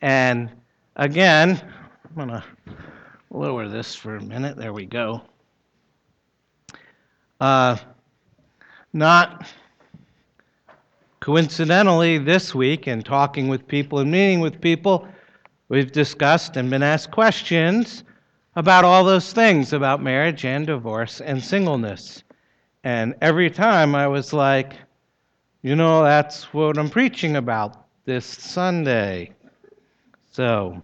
And again, I'm going to lower this for a minute. There we go. Uh, not coincidentally, this week, in talking with people and meeting with people, we've discussed and been asked questions about all those things about marriage and divorce and singleness. And every time I was like, you know, that's what I'm preaching about this Sunday. So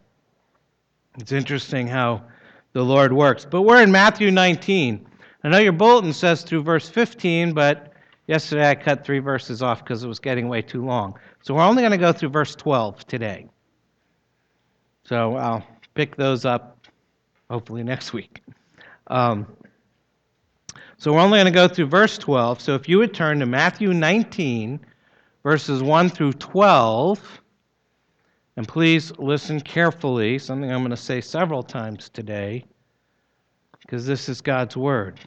it's interesting how the Lord works. But we're in Matthew 19. I know your bulletin says through verse 15, but yesterday I cut three verses off because it was getting way too long. So we're only going to go through verse 12 today. So I'll pick those up hopefully next week. Um, so we're only going to go through verse 12. So if you would turn to Matthew 19, verses 1 through 12, and please listen carefully, something I'm going to say several times today, because this is God's Word.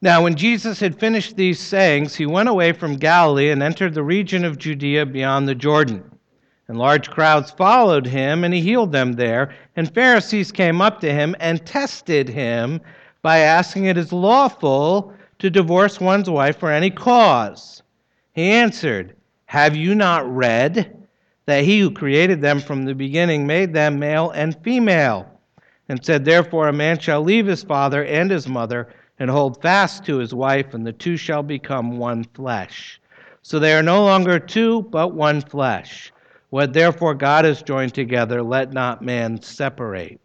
Now, when Jesus had finished these sayings, he went away from Galilee and entered the region of Judea beyond the Jordan. And large crowds followed him, and he healed them there. And Pharisees came up to him and tested him by asking, It is lawful to divorce one's wife for any cause. He answered, Have you not read that he who created them from the beginning made them male and female? And said, Therefore a man shall leave his father and his mother and hold fast to his wife, and the two shall become one flesh. So they are no longer two, but one flesh. What therefore God has joined together, let not man separate.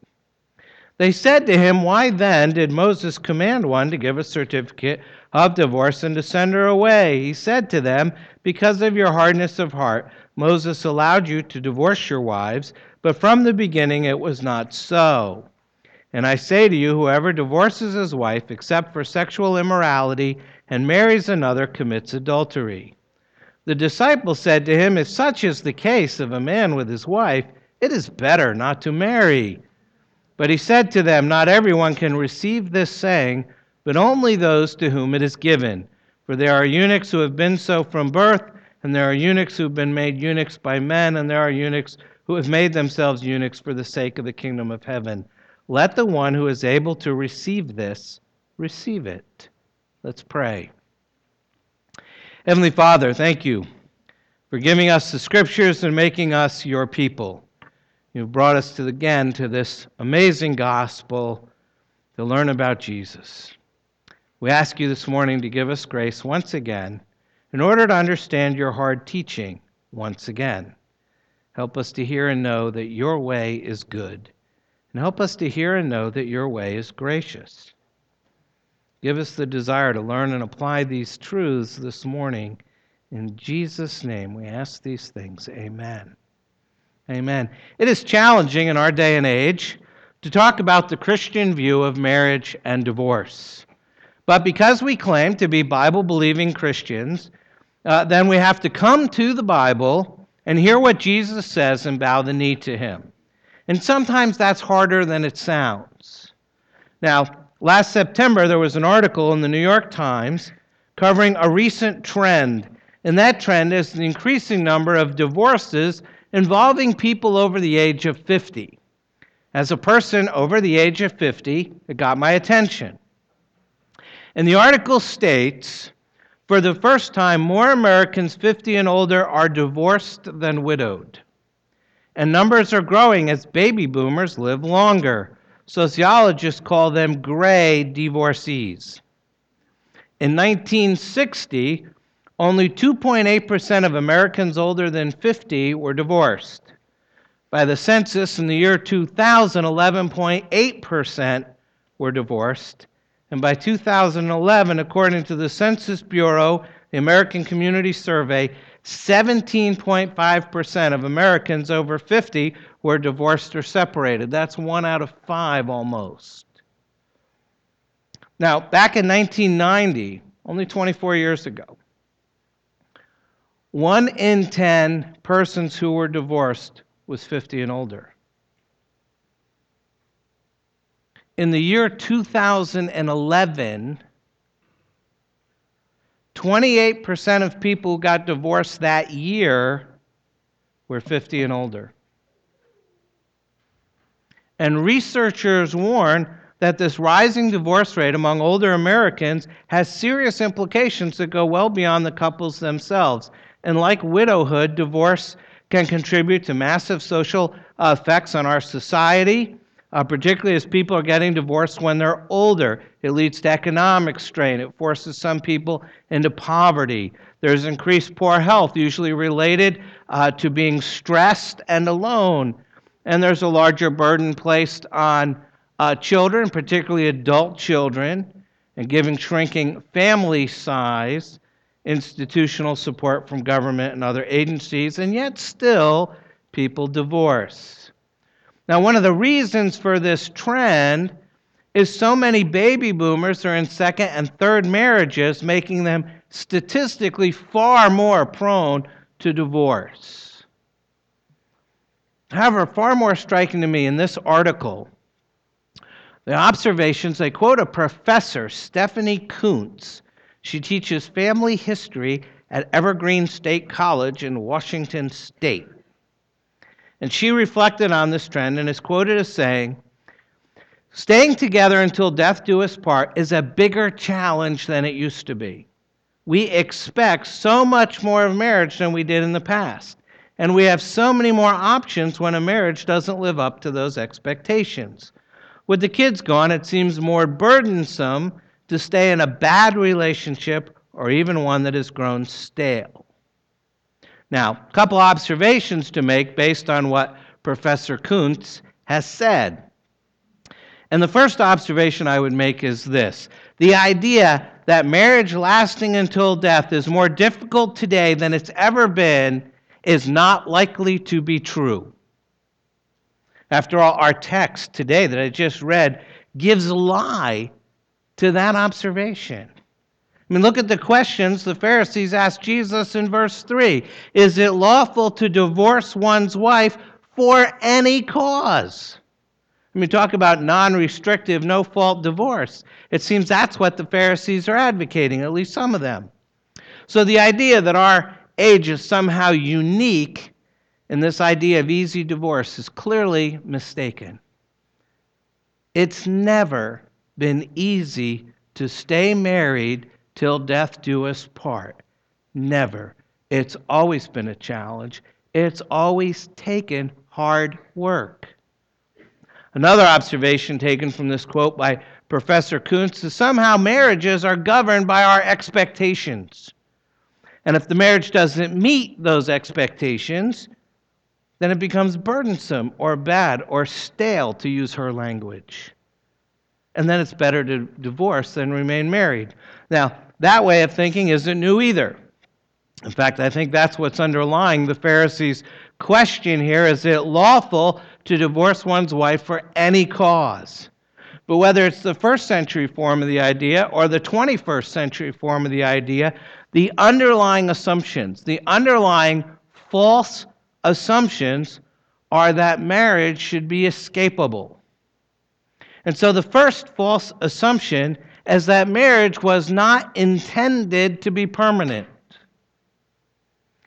They said to him, Why then did Moses command one to give a certificate of divorce and to send her away? He said to them, Because of your hardness of heart, Moses allowed you to divorce your wives, but from the beginning it was not so. And I say to you, whoever divorces his wife except for sexual immorality and marries another commits adultery. The disciples said to him, If such is the case of a man with his wife, it is better not to marry. But he said to them, Not everyone can receive this saying, but only those to whom it is given. For there are eunuchs who have been so from birth, and there are eunuchs who have been made eunuchs by men, and there are eunuchs who have made themselves eunuchs for the sake of the kingdom of heaven. Let the one who is able to receive this receive it. Let's pray. Heavenly Father, thank you for giving us the scriptures and making us your people. You've brought us to, again to this amazing gospel to learn about Jesus. We ask you this morning to give us grace once again in order to understand your hard teaching once again. Help us to hear and know that your way is good, and help us to hear and know that your way is gracious. Give us the desire to learn and apply these truths this morning. In Jesus' name, we ask these things. Amen. Amen. It is challenging in our day and age to talk about the Christian view of marriage and divorce. But because we claim to be Bible believing Christians, uh, then we have to come to the Bible and hear what Jesus says and bow the knee to him. And sometimes that's harder than it sounds. Now, last September, there was an article in the New York Times covering a recent trend. And that trend is the increasing number of divorces involving people over the age of 50. As a person over the age of 50, it got my attention. And the article states for the first time, more Americans 50 and older are divorced than widowed. And numbers are growing as baby boomers live longer. Sociologists call them gray divorcees. In 1960, only 2.8% of Americans older than 50 were divorced. By the census in the year 2000, 11.8% were divorced. And by 2011, according to the Census Bureau, the American Community Survey, 17.5% of Americans over 50 were divorced or separated. That's one out of five almost. Now, back in 1990, only 24 years ago, one in 10 persons who were divorced was 50 and older. In the year 2011, 28% of people who got divorced that year We're 50 and older. And researchers warn that this rising divorce rate among older Americans has serious implications that go well beyond the couples themselves. And like widowhood, divorce can contribute to massive social effects on our society, uh, particularly as people are getting divorced when they're older. It leads to economic strain. It forces some people into poverty. There's increased poor health, usually related uh, to being stressed and alone. And there's a larger burden placed on uh, children, particularly adult children, and giving shrinking family size, institutional support from government and other agencies, and yet still people divorce. Now, one of the reasons for this trend is so many baby boomers are in second and third marriages, making them statistically far more prone to divorce. However, far more striking to me in this article the observations, they quote a professor, Stephanie Coontz. She teaches family history at Evergreen State College in Washington State. And she reflected on this trend and is quoted as saying, Staying together until death do us part is a bigger challenge than it used to be. We expect so much more of marriage than we did in the past. And we have so many more options when a marriage doesn't live up to those expectations. With the kids gone, it seems more burdensome to stay in a bad relationship or even one that has grown stale. Now, a couple observations to make based on what Professor Coontz has said. And the first observation I would make is this the idea that marriage lasting until death is more difficult today than it's ever been is not likely to be true. After all, our text today that I just read gives a lie to that observation. I mean, look at the questions the Pharisees asked Jesus in verse 3 Is it lawful to divorce one's wife for any cause? I mean, talk about non restrictive, no fault divorce. It seems that's what the Pharisees are advocating, at least some of them. So the idea that our age is somehow unique in this idea of easy divorce is clearly mistaken. It's never been easy to stay married till death do us part. Never. It's always been a challenge. It's always taken hard work. Another observation taken from this quote by Professor Coontz is somehow marriages are governed by our expectations. And if the marriage doesn't meet those expectations, then it becomes burdensome or bad or stale, to use her language. And then it's better to divorce than remain married. Now, that way of thinking isn't new either. In fact, I think that's what's underlying the Pharisees' question here is it lawful to divorce one's wife for any cause? But whether it's the first century form of the idea or the 21st century form of the idea, the underlying assumptions, the underlying false assumptions are that marriage should be escapable. And so the first false assumption is that marriage was not intended to be permanent.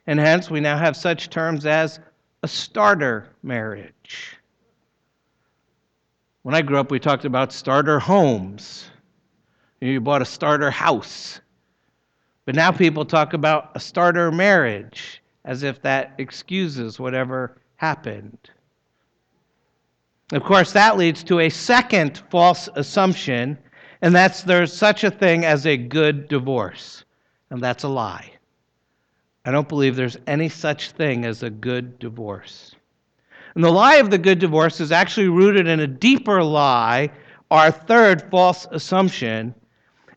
And hence, we now have such terms as a starter marriage. When I grew up, we talked about starter homes. You bought a starter house. But now people talk about a starter marriage as if that excuses whatever happened. Of course, that leads to a second false assumption, and that's there's such a thing as a good divorce. And that's a lie. I don't believe there's any such thing as a good divorce. And the lie of the good divorce is actually rooted in a deeper lie, our third false assumption,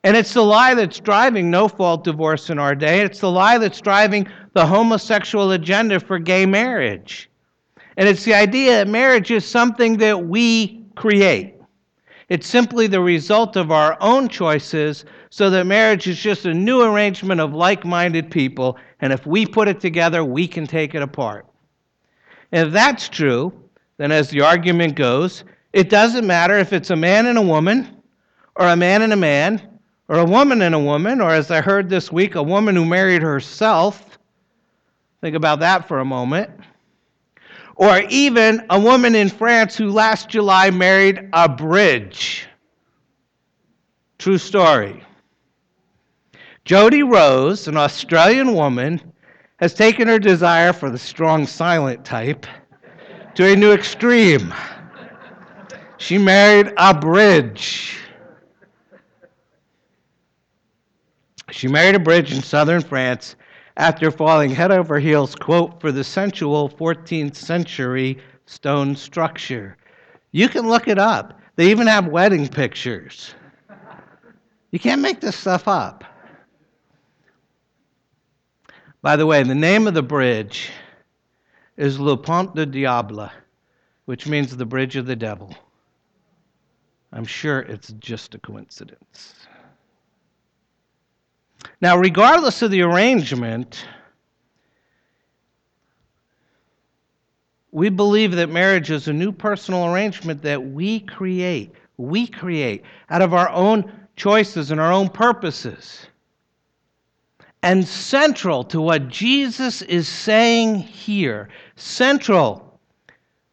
and it's the lie that's driving no fault divorce in our day. It's the lie that's driving the homosexual agenda for gay marriage. And it's the idea that marriage is something that we create. It's simply the result of our own choices, so that marriage is just a new arrangement of like minded people, and if we put it together, we can take it apart. And if that's true, then as the argument goes, it doesn't matter if it's a man and a woman, or a man and a man, or a woman and a woman, or as I heard this week, a woman who married herself. Think about that for a moment. Or even a woman in France who last July married a bridge. True story. Jodi Rose, an Australian woman, has taken her desire for the strong silent type to a new extreme. She married a bridge. She married a bridge in southern France after falling head over heels, quote, for the sensual 14th century stone structure. You can look it up. They even have wedding pictures. You can't make this stuff up. By the way, the name of the bridge is Le Pont de Diable, which means the bridge of the devil. I'm sure it's just a coincidence. Now, regardless of the arrangement, we believe that marriage is a new personal arrangement that we create. We create out of our own choices and our own purposes. And central to what Jesus is saying here, central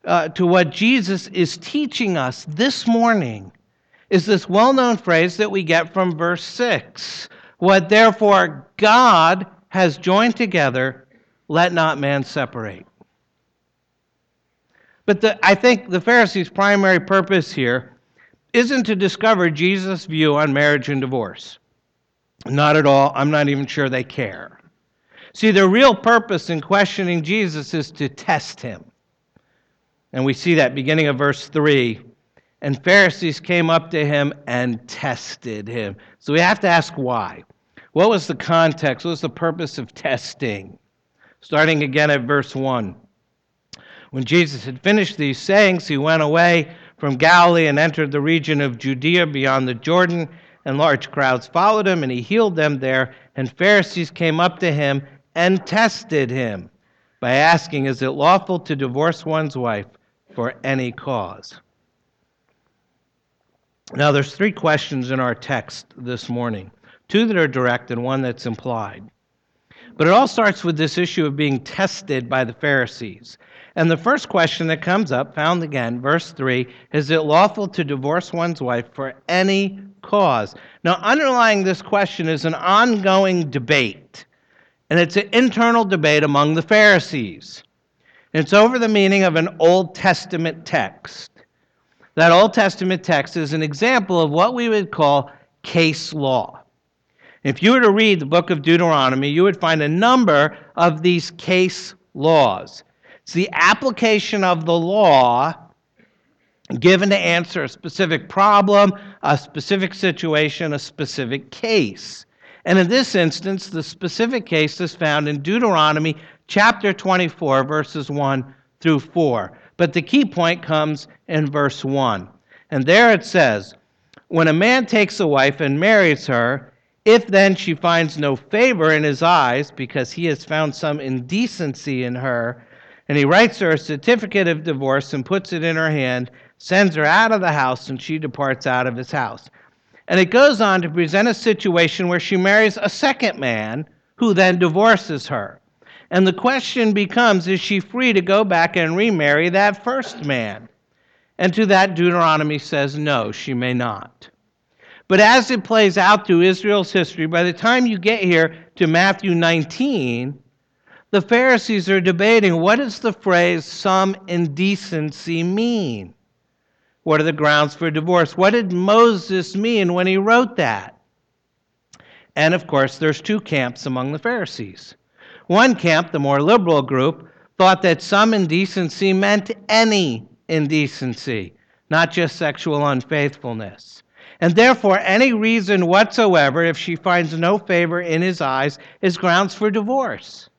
uh, to what Jesus is teaching us this morning, is this well known phrase that we get from verse 6 What therefore God has joined together, let not man separate. But the, I think the Pharisees' primary purpose here isn't to discover Jesus' view on marriage and divorce. Not at all. I'm not even sure they care. See, their real purpose in questioning Jesus is to test him. And we see that beginning of verse 3. And Pharisees came up to him and tested him. So we have to ask why. What was the context? What was the purpose of testing? Starting again at verse 1. When Jesus had finished these sayings, he went away from Galilee and entered the region of Judea beyond the Jordan and large crowds followed him, and he healed them there. And Pharisees came up to him and tested him by asking, Is it lawful to divorce one's wife for any cause? Now, there's three questions in our text this morning two that are direct and one that's implied. But it all starts with this issue of being tested by the Pharisees. And the first question that comes up, found again, verse 3, is it lawful to divorce one's wife for any cause? Now, underlying this question is an ongoing debate, and it's an internal debate among the Pharisees. It's over the meaning of an Old Testament text. That Old Testament text is an example of what we would call case law. If you were to read the book of Deuteronomy, you would find a number of these case laws. It's the application of the law given to answer a specific problem, a specific situation, a specific case. And in this instance, the specific case is found in Deuteronomy chapter 24, verses 1 through 4. But the key point comes in verse 1. And there it says, When a man takes a wife and marries her, if then she finds no favor in his eyes because he has found some indecency in her, and he writes her a certificate of divorce and puts it in her hand, sends her out of the house, and she departs out of his house. And it goes on to present a situation where she marries a second man who then divorces her. And the question becomes is she free to go back and remarry that first man? And to that, Deuteronomy says no, she may not. But as it plays out through Israel's history, by the time you get here to Matthew 19, the Pharisees are debating what does the phrase some indecency mean? What are the grounds for divorce? What did Moses mean when he wrote that? And of course, there's two camps among the Pharisees. One camp, the more liberal group, thought that some indecency meant any indecency, not just sexual unfaithfulness. And therefore, any reason whatsoever, if she finds no favor in his eyes, is grounds for divorce.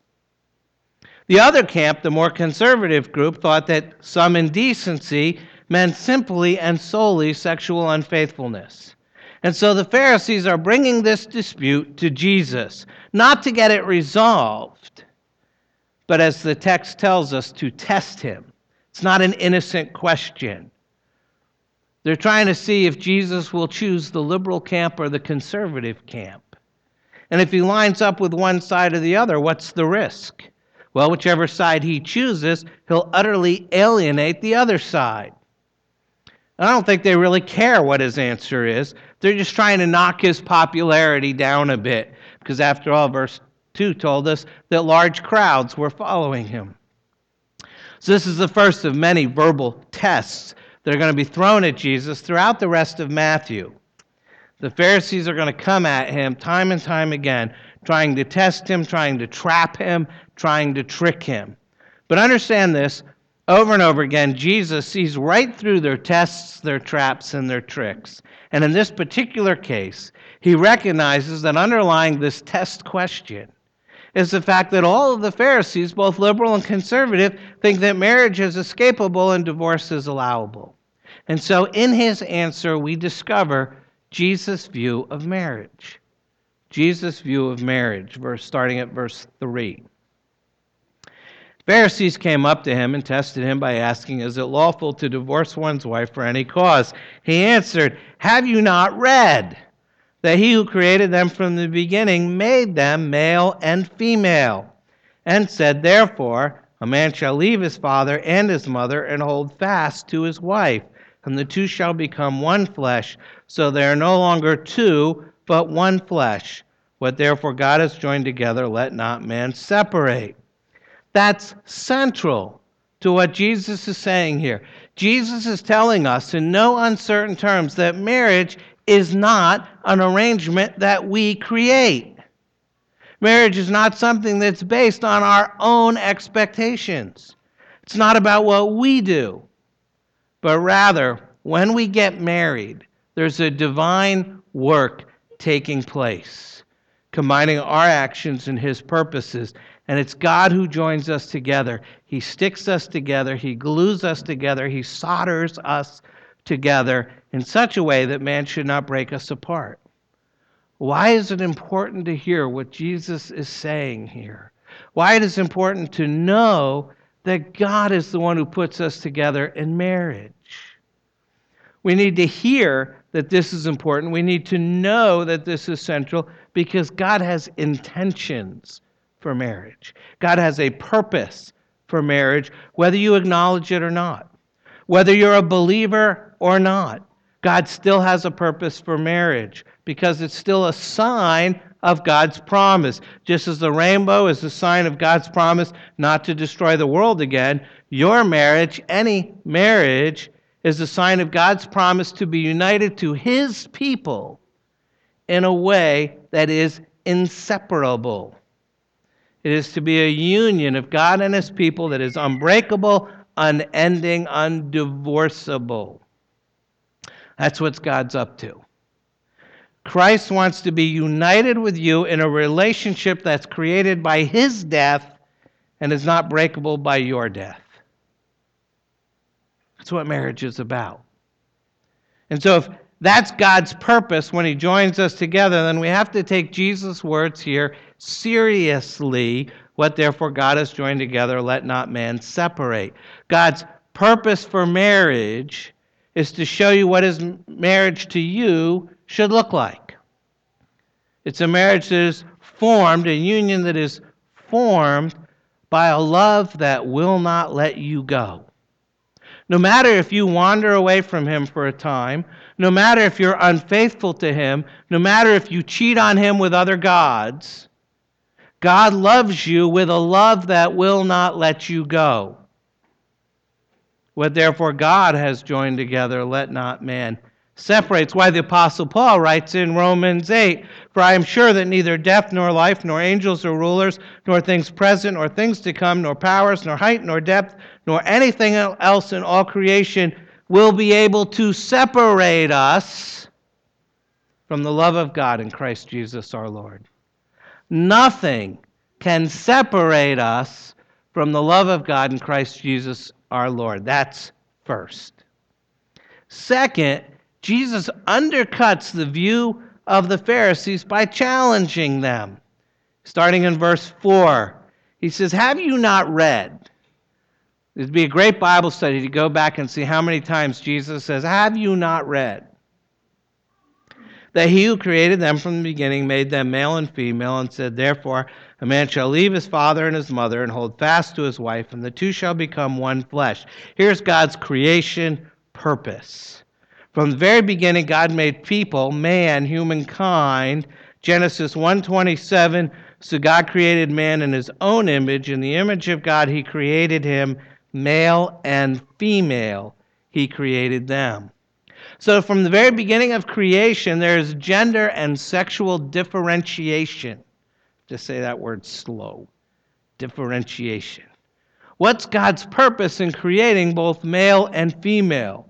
The other camp, the more conservative group, thought that some indecency meant simply and solely sexual unfaithfulness. And so the Pharisees are bringing this dispute to Jesus, not to get it resolved, but as the text tells us, to test him. It's not an innocent question. They're trying to see if Jesus will choose the liberal camp or the conservative camp. And if he lines up with one side or the other, what's the risk? Well, whichever side he chooses, he'll utterly alienate the other side. And I don't think they really care what his answer is. They're just trying to knock his popularity down a bit, because after all, verse 2 told us that large crowds were following him. So, this is the first of many verbal tests that are going to be thrown at Jesus throughout the rest of Matthew. The Pharisees are going to come at him time and time again, trying to test him, trying to trap him, trying to trick him. But understand this over and over again, Jesus sees right through their tests, their traps, and their tricks. And in this particular case, he recognizes that underlying this test question is the fact that all of the Pharisees, both liberal and conservative, think that marriage is escapable and divorce is allowable. And so in his answer, we discover Jesus' view of marriage. Jesus' view of marriage, verse starting at verse 3. Pharisees came up to him and tested him by asking, Is it lawful to divorce one's wife for any cause? He answered, Have you not read that he who created them from the beginning made them male and female? And said, Therefore, a man shall leave his father and his mother and hold fast to his wife, and the two shall become one flesh. So they are no longer two, but one flesh. What therefore God has joined together, let not man separate. That's central to what Jesus is saying here. Jesus is telling us in no uncertain terms that marriage is not an arrangement that we create. Marriage is not something that's based on our own expectations. It's not about what we do, but rather, when we get married, there's a divine work taking place, combining our actions and His purposes. And it's God who joins us together. He sticks us together, He glues us together, He solders us together in such a way that man should not break us apart. Why is it important to hear what Jesus is saying here? Why it is important to know that God is the one who puts us together in marriage. We need to hear that this is important. We need to know that this is central because God has intentions for marriage. God has a purpose for marriage, whether you acknowledge it or not. Whether you're a believer or not, God still has a purpose for marriage because it's still a sign of God's promise. Just as the rainbow is a sign of God's promise not to destroy the world again, your marriage, any marriage, is a sign of God's promise to be united to His people in a way that is inseparable. It is to be a union of God and his people that is unbreakable, unending, undivorceable. That's what God's up to. Christ wants to be united with you in a relationship that's created by his death and is not breakable by your death. That's what marriage is about. And so, if that's God's purpose when he joins us together, then we have to take Jesus' words here seriously. What therefore God has joined together, let not man separate. God's purpose for marriage is to show you what his marriage to you should look like. It's a marriage that is formed, a union that is formed by a love that will not let you go. No matter if you wander away from him for a time, no matter if you're unfaithful to him, no matter if you cheat on him with other gods, God loves you with a love that will not let you go. What therefore God has joined together, let not man separate. It's why the Apostle Paul writes in Romans 8 For I am sure that neither death nor life, nor angels or rulers, nor things present, nor things to come, nor powers, nor height, nor depth, nor anything else in all creation will be able to separate us from the love of God in Christ Jesus our Lord. Nothing can separate us from the love of God in Christ Jesus our Lord. That's first. Second, Jesus undercuts the view of the Pharisees by challenging them. Starting in verse 4, he says, Have you not read? It'd be a great Bible study to go back and see how many times Jesus says, Have you not read? that he who created them from the beginning made them male and female, and said, Therefore, a man shall leave his father and his mother and hold fast to his wife, and the two shall become one flesh. Here's God's creation purpose. From the very beginning, God made people, man, humankind. Genesis 1:27. So God created man in his own image. In the image of God, he created him, male and female. He created them. So, from the very beginning of creation, there's gender and sexual differentiation. Just say that word slow differentiation. What's God's purpose in creating both male and female?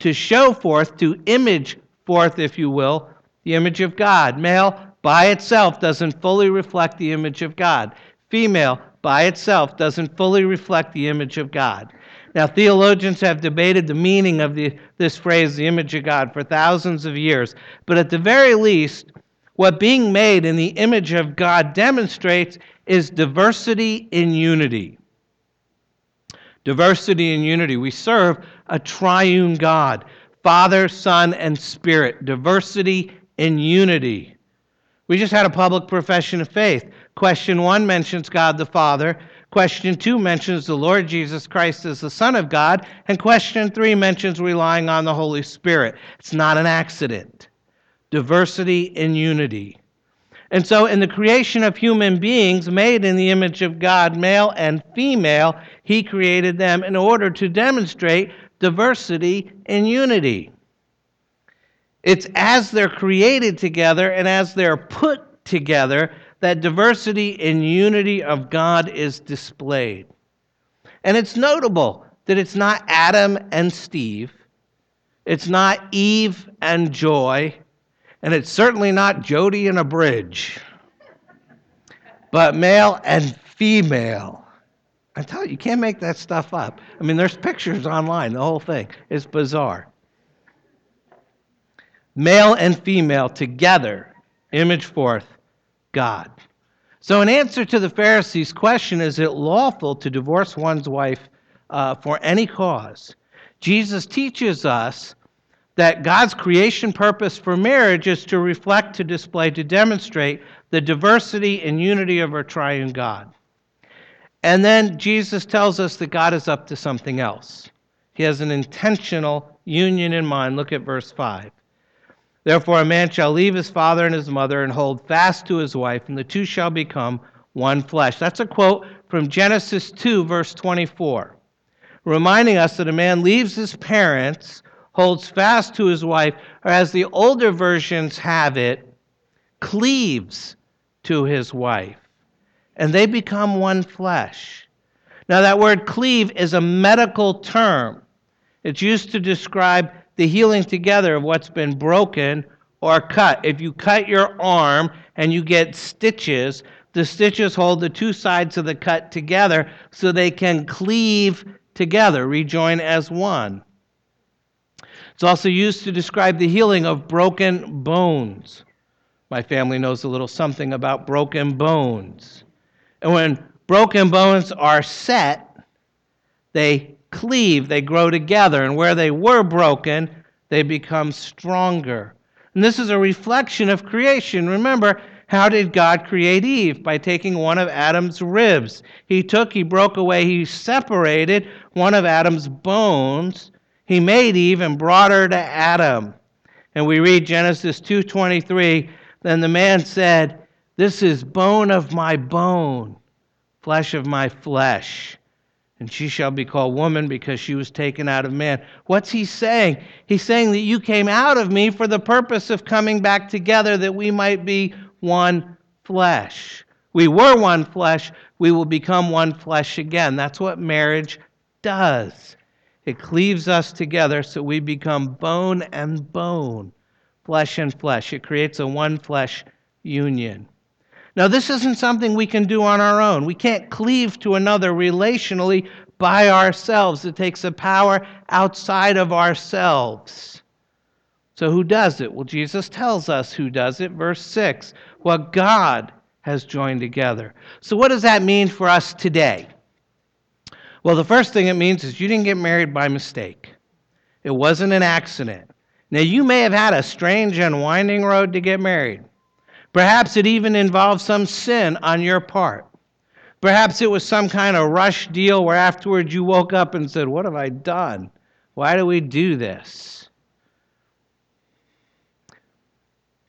To show forth, to image forth, if you will, the image of God. Male by itself doesn't fully reflect the image of God. Female by itself doesn't fully reflect the image of God. Now, theologians have debated the meaning of the, this phrase, the image of God, for thousands of years. But at the very least, what being made in the image of God demonstrates is diversity in unity. Diversity in unity. We serve a triune God Father, Son, and Spirit. Diversity in unity. We just had a public profession of faith. Question one mentions God the Father. Question two mentions the Lord Jesus Christ as the Son of God. And question three mentions relying on the Holy Spirit. It's not an accident. Diversity in unity. And so, in the creation of human beings made in the image of God, male and female, He created them in order to demonstrate diversity in unity. It's as they're created together and as they're put together that diversity and unity of God is displayed. And it's notable that it's not Adam and Steve, it's not Eve and Joy, and it's certainly not Jodi and a bridge, but male and female. I tell you, you can't make that stuff up. I mean, there's pictures online, the whole thing is bizarre. Male and female together image forth God. So, in answer to the Pharisees' question, is it lawful to divorce one's wife uh, for any cause? Jesus teaches us that God's creation purpose for marriage is to reflect, to display, to demonstrate the diversity and unity of our triune God. And then Jesus tells us that God is up to something else. He has an intentional union in mind. Look at verse 5. Therefore, a man shall leave his father and his mother and hold fast to his wife, and the two shall become one flesh. That's a quote from Genesis 2, verse 24, reminding us that a man leaves his parents, holds fast to his wife, or as the older versions have it, cleaves to his wife, and they become one flesh. Now, that word cleave is a medical term. It's used to describe the healing together of what's been broken or cut. If you cut your arm and you get stitches, the stitches hold the two sides of the cut together so they can cleave together, rejoin as one. It's also used to describe the healing of broken bones. My family knows a little something about broken bones. And when broken bones are set, they cleave, they grow together, and where they were broken, they become stronger. And this is a reflection of creation. Remember, how did God create Eve? By taking one of Adam's ribs. He took, he broke away, he separated one of Adam's bones. He made Eve and brought her to Adam. And we read Genesis 2:23, then the man said, "This is bone of my bone, flesh of my flesh." and she shall be called woman because she was taken out of man. What's he saying? He's saying that you came out of me for the purpose of coming back together that we might be one flesh. We were one flesh, we will become one flesh again. That's what marriage does. It cleaves us together so we become bone and bone, flesh and flesh. It creates a one flesh union. Now, this isn't something we can do on our own. We can't cleave to another relationally by ourselves. It takes a power outside of ourselves. So, who does it? Well, Jesus tells us who does it. Verse 6 what God has joined together. So, what does that mean for us today? Well, the first thing it means is you didn't get married by mistake, it wasn't an accident. Now, you may have had a strange and winding road to get married. Perhaps it even involved some sin on your part. Perhaps it was some kind of rush deal where afterwards you woke up and said, What have I done? Why do we do this?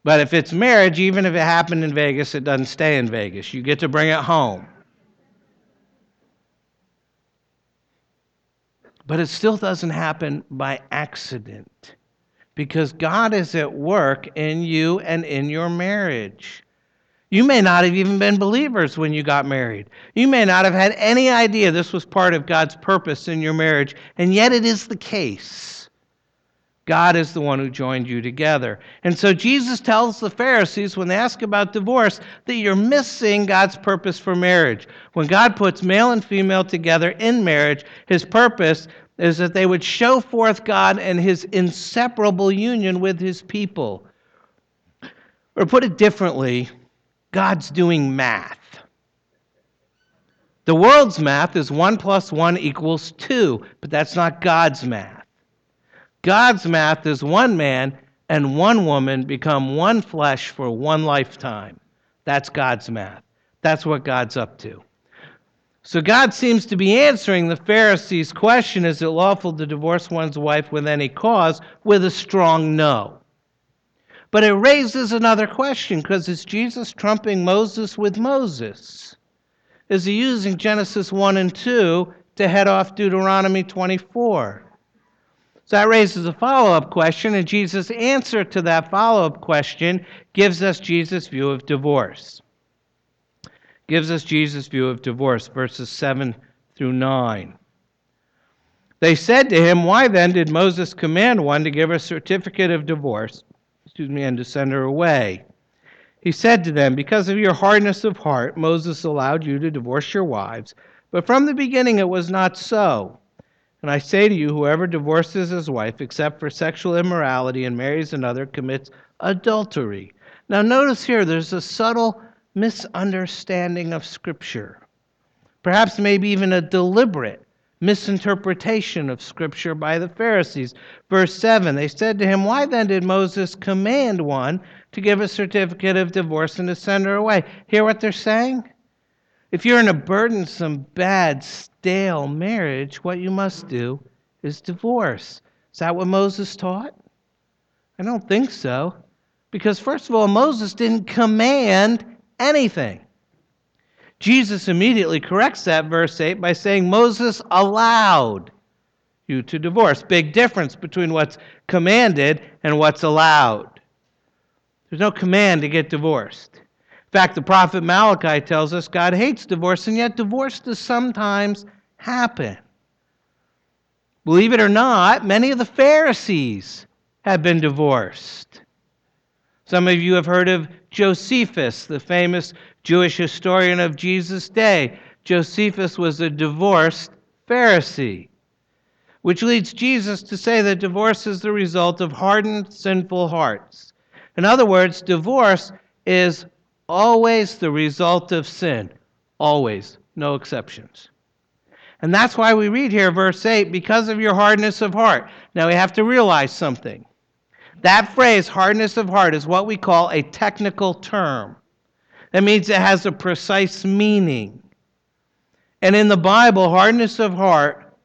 But if it's marriage, even if it happened in Vegas, it doesn't stay in Vegas. You get to bring it home. But it still doesn't happen by accident because God is at work in you and in your marriage. You may not have even been believers when you got married. You may not have had any idea this was part of God's purpose in your marriage, and yet it is the case. God is the one who joined you together. And so Jesus tells the Pharisees when they ask about divorce that you're missing God's purpose for marriage. When God puts male and female together in marriage, his purpose is that they would show forth God and his inseparable union with his people. Or put it differently, God's doing math. The world's math is 1 plus 1 equals 2, but that's not God's math. God's math is one man and one woman become one flesh for one lifetime. That's God's math. That's what God's up to. So God seems to be answering the Pharisees' question is it lawful to divorce one's wife with any cause with a strong no. But it raises another question because is Jesus trumping Moses with Moses? Is he using Genesis 1 and 2 to head off Deuteronomy 24? So that raises a follow up question, and Jesus' answer to that follow up question gives us Jesus' view of divorce gives us Jesus' view of divorce, verses 7 through 9. They said to him, Why then did Moses command one to give a certificate of divorce, excuse me, and to send her away? He said to them, Because of your hardness of heart, Moses allowed you to divorce your wives, but from the beginning it was not so. And I say to you, whoever divorces his wife except for sexual immorality and marries another commits adultery. Now, notice here there's a subtle misunderstanding of Scripture. Perhaps, maybe even a deliberate misinterpretation of Scripture by the Pharisees. Verse 7 They said to him, Why then did Moses command one to give a certificate of divorce and to send her away? Hear what they're saying? If you're in a burdensome, bad, stale marriage, what you must do is divorce. Is that what Moses taught? I don't think so. Because, first of all, Moses didn't command anything. Jesus immediately corrects that verse 8 by saying Moses allowed you to divorce. Big difference between what's commanded and what's allowed. There's no command to get divorced. Fact, the prophet Malachi tells us God hates divorce, and yet divorce does sometimes happen. Believe it or not, many of the Pharisees have been divorced. Some of you have heard of Josephus, the famous Jewish historian of Jesus' day. Josephus was a divorced Pharisee, which leads Jesus to say that divorce is the result of hardened, sinful hearts. In other words, divorce is always the result of sin. Always, no exceptions. And that's why we read here, verse 8, because of your hardness of heart. Now we have to realize something. That phrase, hardness of heart, is what we call a technical term. That means it has a precise meaning. And in the Bible, hardness of heart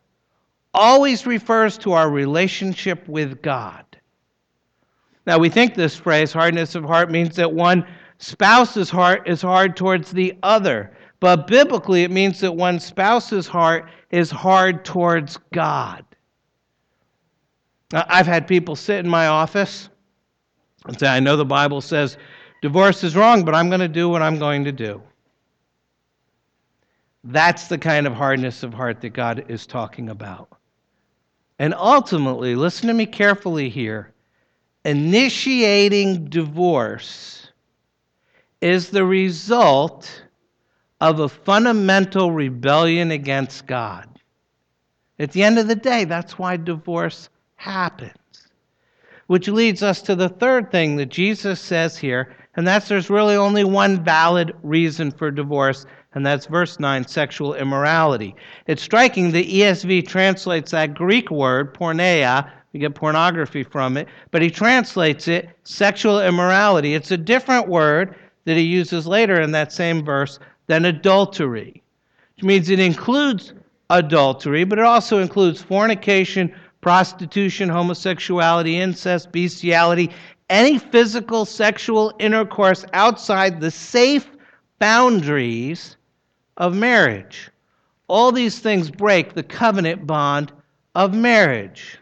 always refers to our relationship with God. Now, we think this phrase, hardness of heart, means that one spouse's heart is hard towards the other. But biblically, it means that one spouse's heart is hard towards God. I've had people sit in my office and say, I know the Bible says divorce is wrong, but I'm going to do what I'm going to do. That's the kind of hardness of heart that God is talking about. And ultimately, listen to me carefully here initiating divorce is the result of a fundamental rebellion against God. At the end of the day, that's why divorce happens. Which leads us to the third thing that Jesus says here, and that's there's really only one valid reason for divorce, and that's verse 9 sexual immorality. It's striking the ESV translates that Greek word, porneia, We get pornography from it, but he translates it sexual immorality. It's a different word that he uses later in that same verse than adultery, which means it includes adultery, but it also includes fornication, prostitution, homosexuality, incest, bestiality, any physical sexual intercourse outside the safe boundaries of marriage. All these things break the covenant bond of marriage.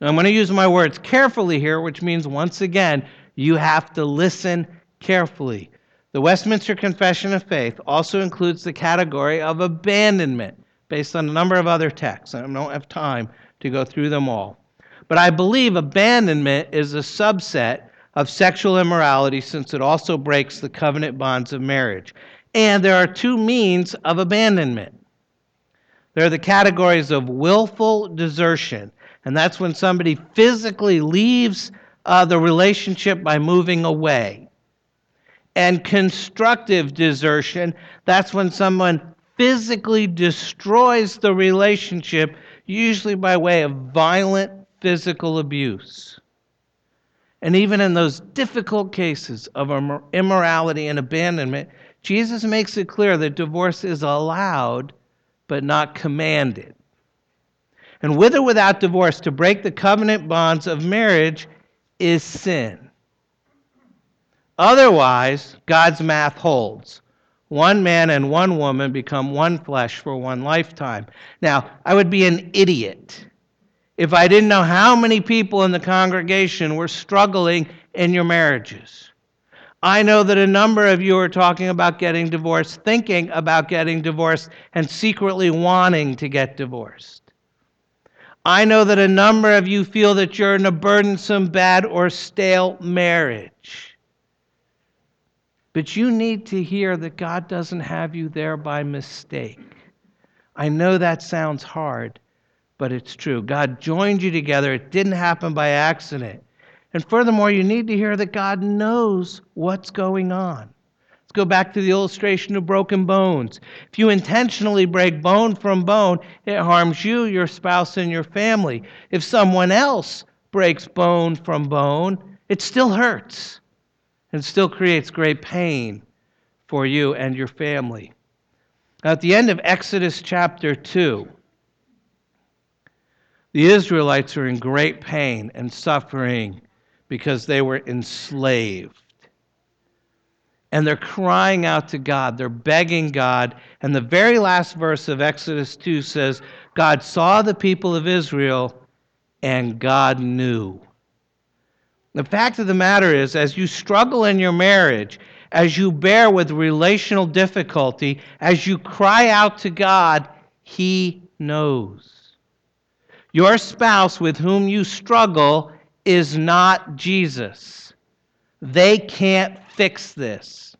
Now, I'm going to use my words carefully here, which means, once again, you have to listen carefully. The Westminster Confession of Faith also includes the category of abandonment based on a number of other texts. I don't have time to go through them all. But I believe abandonment is a subset of sexual immorality since it also breaks the covenant bonds of marriage. And there are two means of abandonment. There are the categories of willful desertion, and that's when somebody physically leaves uh, the relationship by moving away. And constructive desertion, that's when someone physically destroys the relationship, usually by way of violent physical abuse. And even in those difficult cases of immorality and abandonment, Jesus makes it clear that divorce is allowed but not commanded. And with or without divorce, to break the covenant bonds of marriage is sin. Otherwise, God's math holds. One man and one woman become one flesh for one lifetime. Now, I would be an idiot if I didn't know how many people in the congregation were struggling in your marriages. I know that a number of you are talking about getting divorced, thinking about getting divorced, and secretly wanting to get divorced. I know that a number of you feel that you're in a burdensome, bad, or stale marriage. But you need to hear that God doesn't have you there by mistake. I know that sounds hard, but it's true. God joined you together. It didn't happen by accident. And furthermore, you need to hear that God knows what's going on. Let's go back to the illustration of broken bones. If you intentionally break bone from bone, it harms you, your spouse, and your family. If someone else breaks bone from bone, it still hurts and still creates great pain for you and your family. Now, At the end of Exodus chapter 2, the Israelites are in great pain and suffering because they were enslaved. And they're crying out to God. They're begging God. And the very last verse of Exodus 2 says, God saw the people of Israel and God knew. The fact of the matter is, as you struggle in your marriage, as you bear with relational difficulty, as you cry out to God, He knows. Your spouse with whom you struggle is not Jesus. They can't fix this.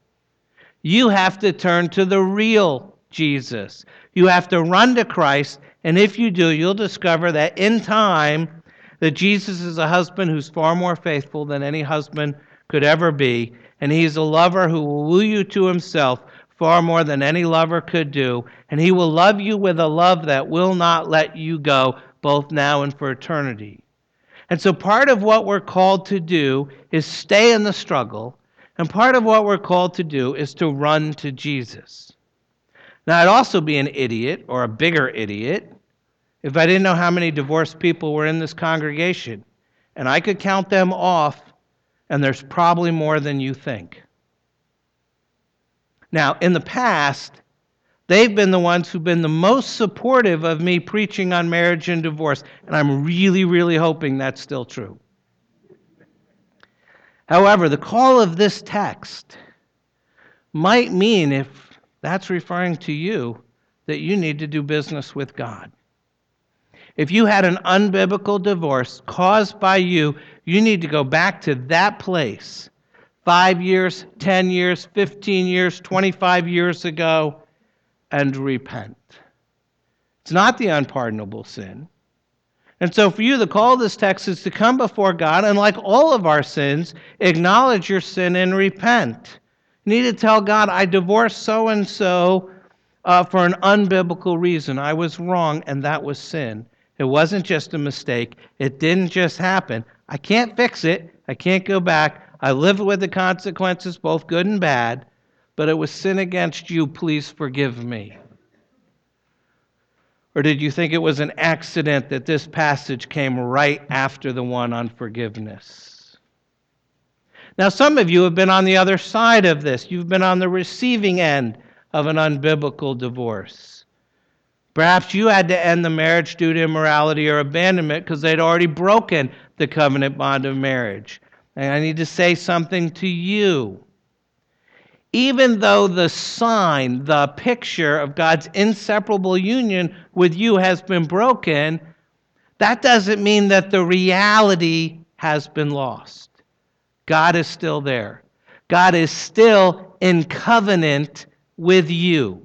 You have to turn to the real Jesus. You have to run to Christ, and if you do, you'll discover that in time, that Jesus is a husband who's far more faithful than any husband could ever be, and he's a lover who will woo you to himself far more than any lover could do, and he will love you with a love that will not let you go both now and for eternity. And so part of what we're called to do is stay in the struggle, and part of what we're called to do is to run to Jesus. Now, I'd also be an idiot or a bigger idiot if I didn't know how many divorced people were in this congregation. And I could count them off, and there's probably more than you think. Now, in the past, They've been the ones who've been the most supportive of me preaching on marriage and divorce, and I'm really, really hoping that's still true. However, the call of this text might mean, if that's referring to you, that you need to do business with God. If you had an unbiblical divorce caused by you, you need to go back to that place five years, 10 years, 15 years, 25 years ago and repent. It's not the unpardonable sin. And so, for you, the call of this text is to come before God and, like all of our sins, acknowledge your sin and repent. You need to tell God, I divorced so and so for an unbiblical reason. I was wrong, and that was sin. It wasn't just a mistake. It didn't just happen. I can't fix it. I can't go back. I live with the consequences, both good and bad, but it was sin against you. Please forgive me. Or did you think it was an accident that this passage came right after the one on forgiveness? Now, some of you have been on the other side of this. You've been on the receiving end of an unbiblical divorce. Perhaps you had to end the marriage due to immorality or abandonment because they'd already broken the covenant bond of marriage. And I need to say something to you even though the sign, the picture of God's inseparable union with you has been broken, that doesn't mean that the reality has been lost. God is still there. God is still in covenant with you.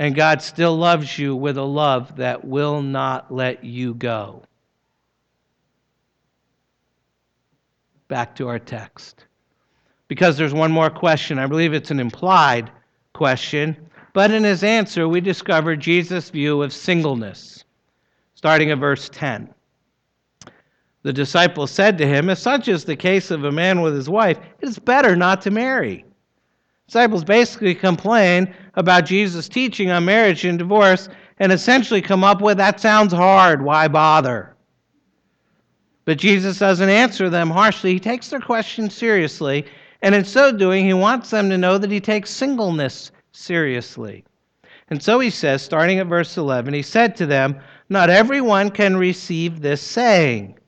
And God still loves you with a love that will not let you go. Back to our text because there's one more question. I believe it's an implied question. But in his answer, we discover Jesus' view of singleness, starting at verse 10. The disciples said to him, If such is the case of a man with his wife, it is better not to marry. Disciples basically complain about Jesus' teaching on marriage and divorce and essentially come up with, That sounds hard, why bother? But Jesus doesn't answer them harshly. He takes their question seriously and in so doing, he wants them to know that he takes singleness seriously. And so he says, starting at verse 11, he said to them, Not everyone can receive this saying,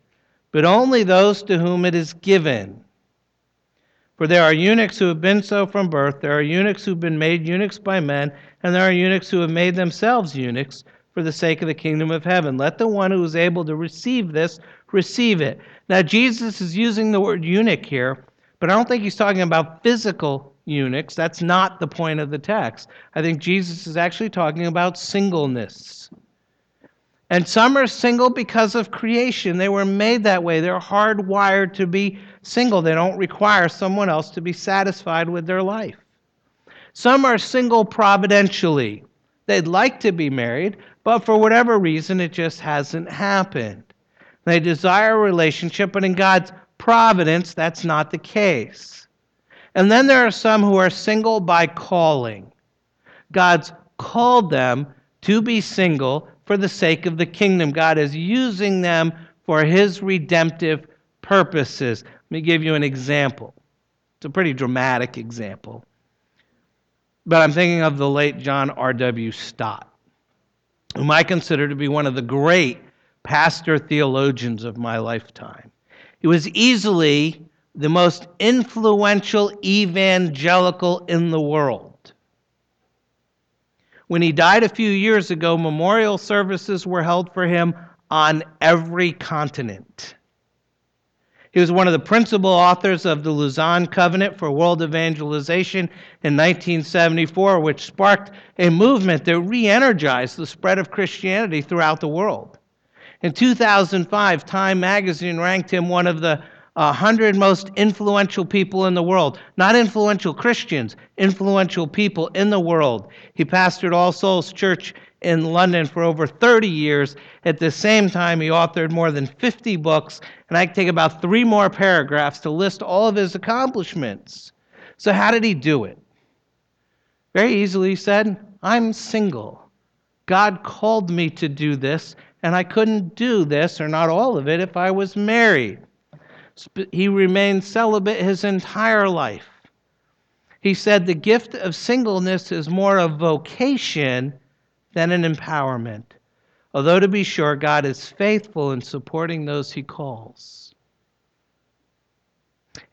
but only those to whom it is given. For there are eunuchs who have been so from birth, there are eunuchs who've been made eunuchs by men, and there are eunuchs who have made themselves eunuchs for the sake of the kingdom of heaven. Let the one who is able to receive this receive it. Now, Jesus is using the word eunuch here but I don't think he's talking about physical eunuchs. That's not the point of the text. I think Jesus is actually talking about singleness. And some are single because of creation. They were made that way. They're hardwired to be single. They don't require someone else to be satisfied with their life. Some are single providentially. They'd like to be married, but for whatever reason, it just hasn't happened. They desire a relationship, but in God's providence, that's not the case. And then there are some who are single by calling. God's called them to be single for the sake of the kingdom. God is using them for his redemptive purposes. Let me give you an example. It's a pretty dramatic example. But I'm thinking of the late John R.W. Stott, whom I consider to be one of the great pastor theologians of my lifetime. He was easily the most influential evangelical in the world. When he died a few years ago, memorial services were held for him on every continent. He was one of the principal authors of the Lausanne Covenant for World Evangelization in 1974, which sparked a movement that re energized the spread of Christianity throughout the world. In 2005, Time magazine ranked him one of the uh, 100 most influential people in the world. Not influential Christians, influential people in the world. He pastored All Souls Church in London for over 30 years. At the same time, he authored more than 50 books, and I take about three more paragraphs to list all of his accomplishments. So, how did he do it? Very easily, he said, I'm single. God called me to do this, and I couldn't do this, or not all of it, if I was married. He remained celibate his entire life. He said the gift of singleness is more a vocation than an empowerment, although to be sure, God is faithful in supporting those he calls.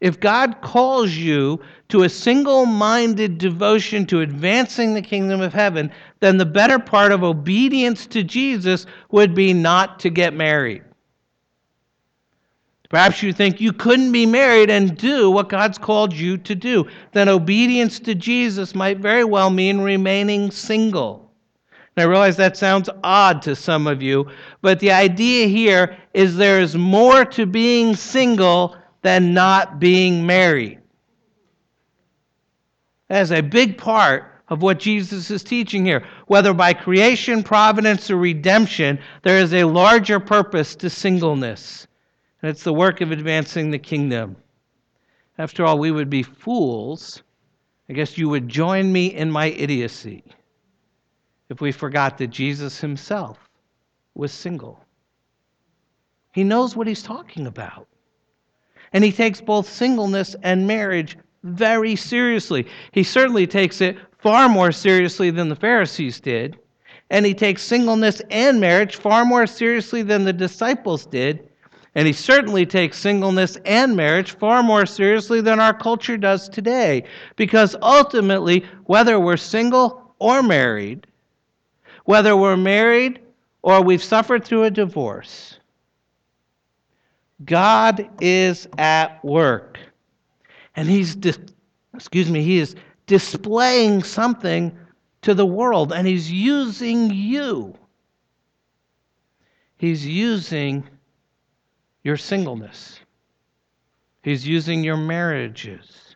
If God calls you to a single minded devotion to advancing the kingdom of heaven, then the better part of obedience to Jesus would be not to get married. Perhaps you think you couldn't be married and do what God's called you to do. Then obedience to Jesus might very well mean remaining single. And I realize that sounds odd to some of you, but the idea here is there is more to being single than not being married. That is a big part of what Jesus is teaching here. Whether by creation, providence, or redemption, there is a larger purpose to singleness, and it's the work of advancing the kingdom. After all, we would be fools. I guess you would join me in my idiocy if we forgot that Jesus himself was single. He knows what he's talking about. And he takes both singleness and marriage very seriously. He certainly takes it far more seriously than the Pharisees did. And he takes singleness and marriage far more seriously than the disciples did. And he certainly takes singleness and marriage far more seriously than our culture does today. Because ultimately, whether we're single or married, whether we're married or we've suffered through a divorce, God is at work. And he's, dis- excuse me, he is displaying something to the world, and he's using you. He's using your singleness. He's using your marriages.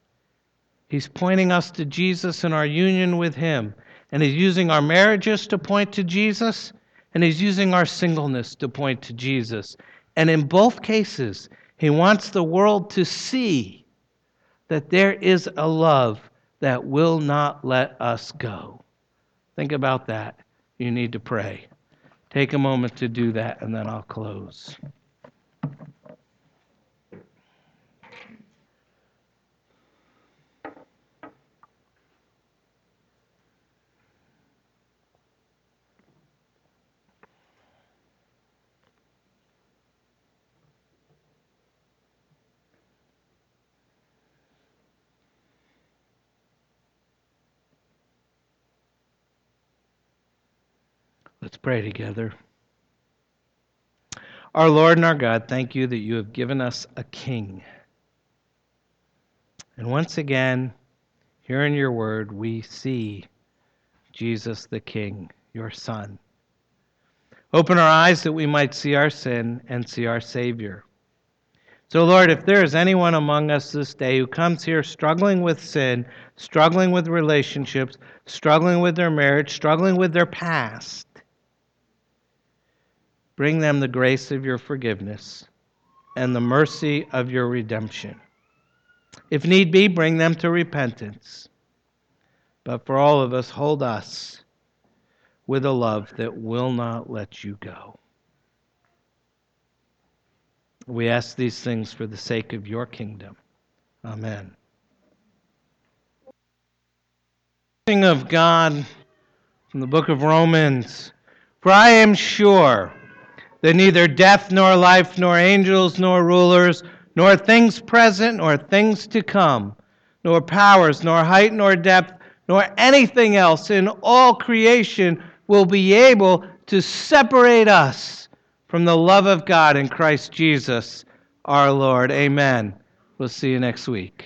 He's pointing us to Jesus and our union with Him. And He's using our marriages to point to Jesus, and He's using our singleness to point to Jesus. And in both cases, He wants the world to see that there is a love that will not let us go. Think about that. You need to pray. Take a moment to do that, and then I'll close. Let's pray together. Our Lord and our God, thank you that you have given us a king. And once again, here in your word, we see Jesus the King, your Son. Open our eyes that we might see our sin and see our Savior. So, Lord, if there is anyone among us this day who comes here struggling with sin, struggling with relationships, struggling with their marriage, struggling with their past, Bring them the grace of your forgiveness and the mercy of your redemption. If need be, bring them to repentance. But for all of us, hold us with a love that will not let you go. We ask these things for the sake of your kingdom. Amen. Of God from the book of Romans. For I am sure that neither death nor life, nor angels nor rulers, nor things present nor things to come, nor powers, nor height nor depth, nor anything else in all creation will be able to separate us from the love of God in Christ Jesus our Lord. Amen. We'll see you next week.